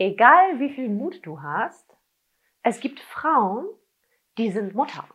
egal wie viel Mut du hast, es gibt Frauen, die sind Mutter.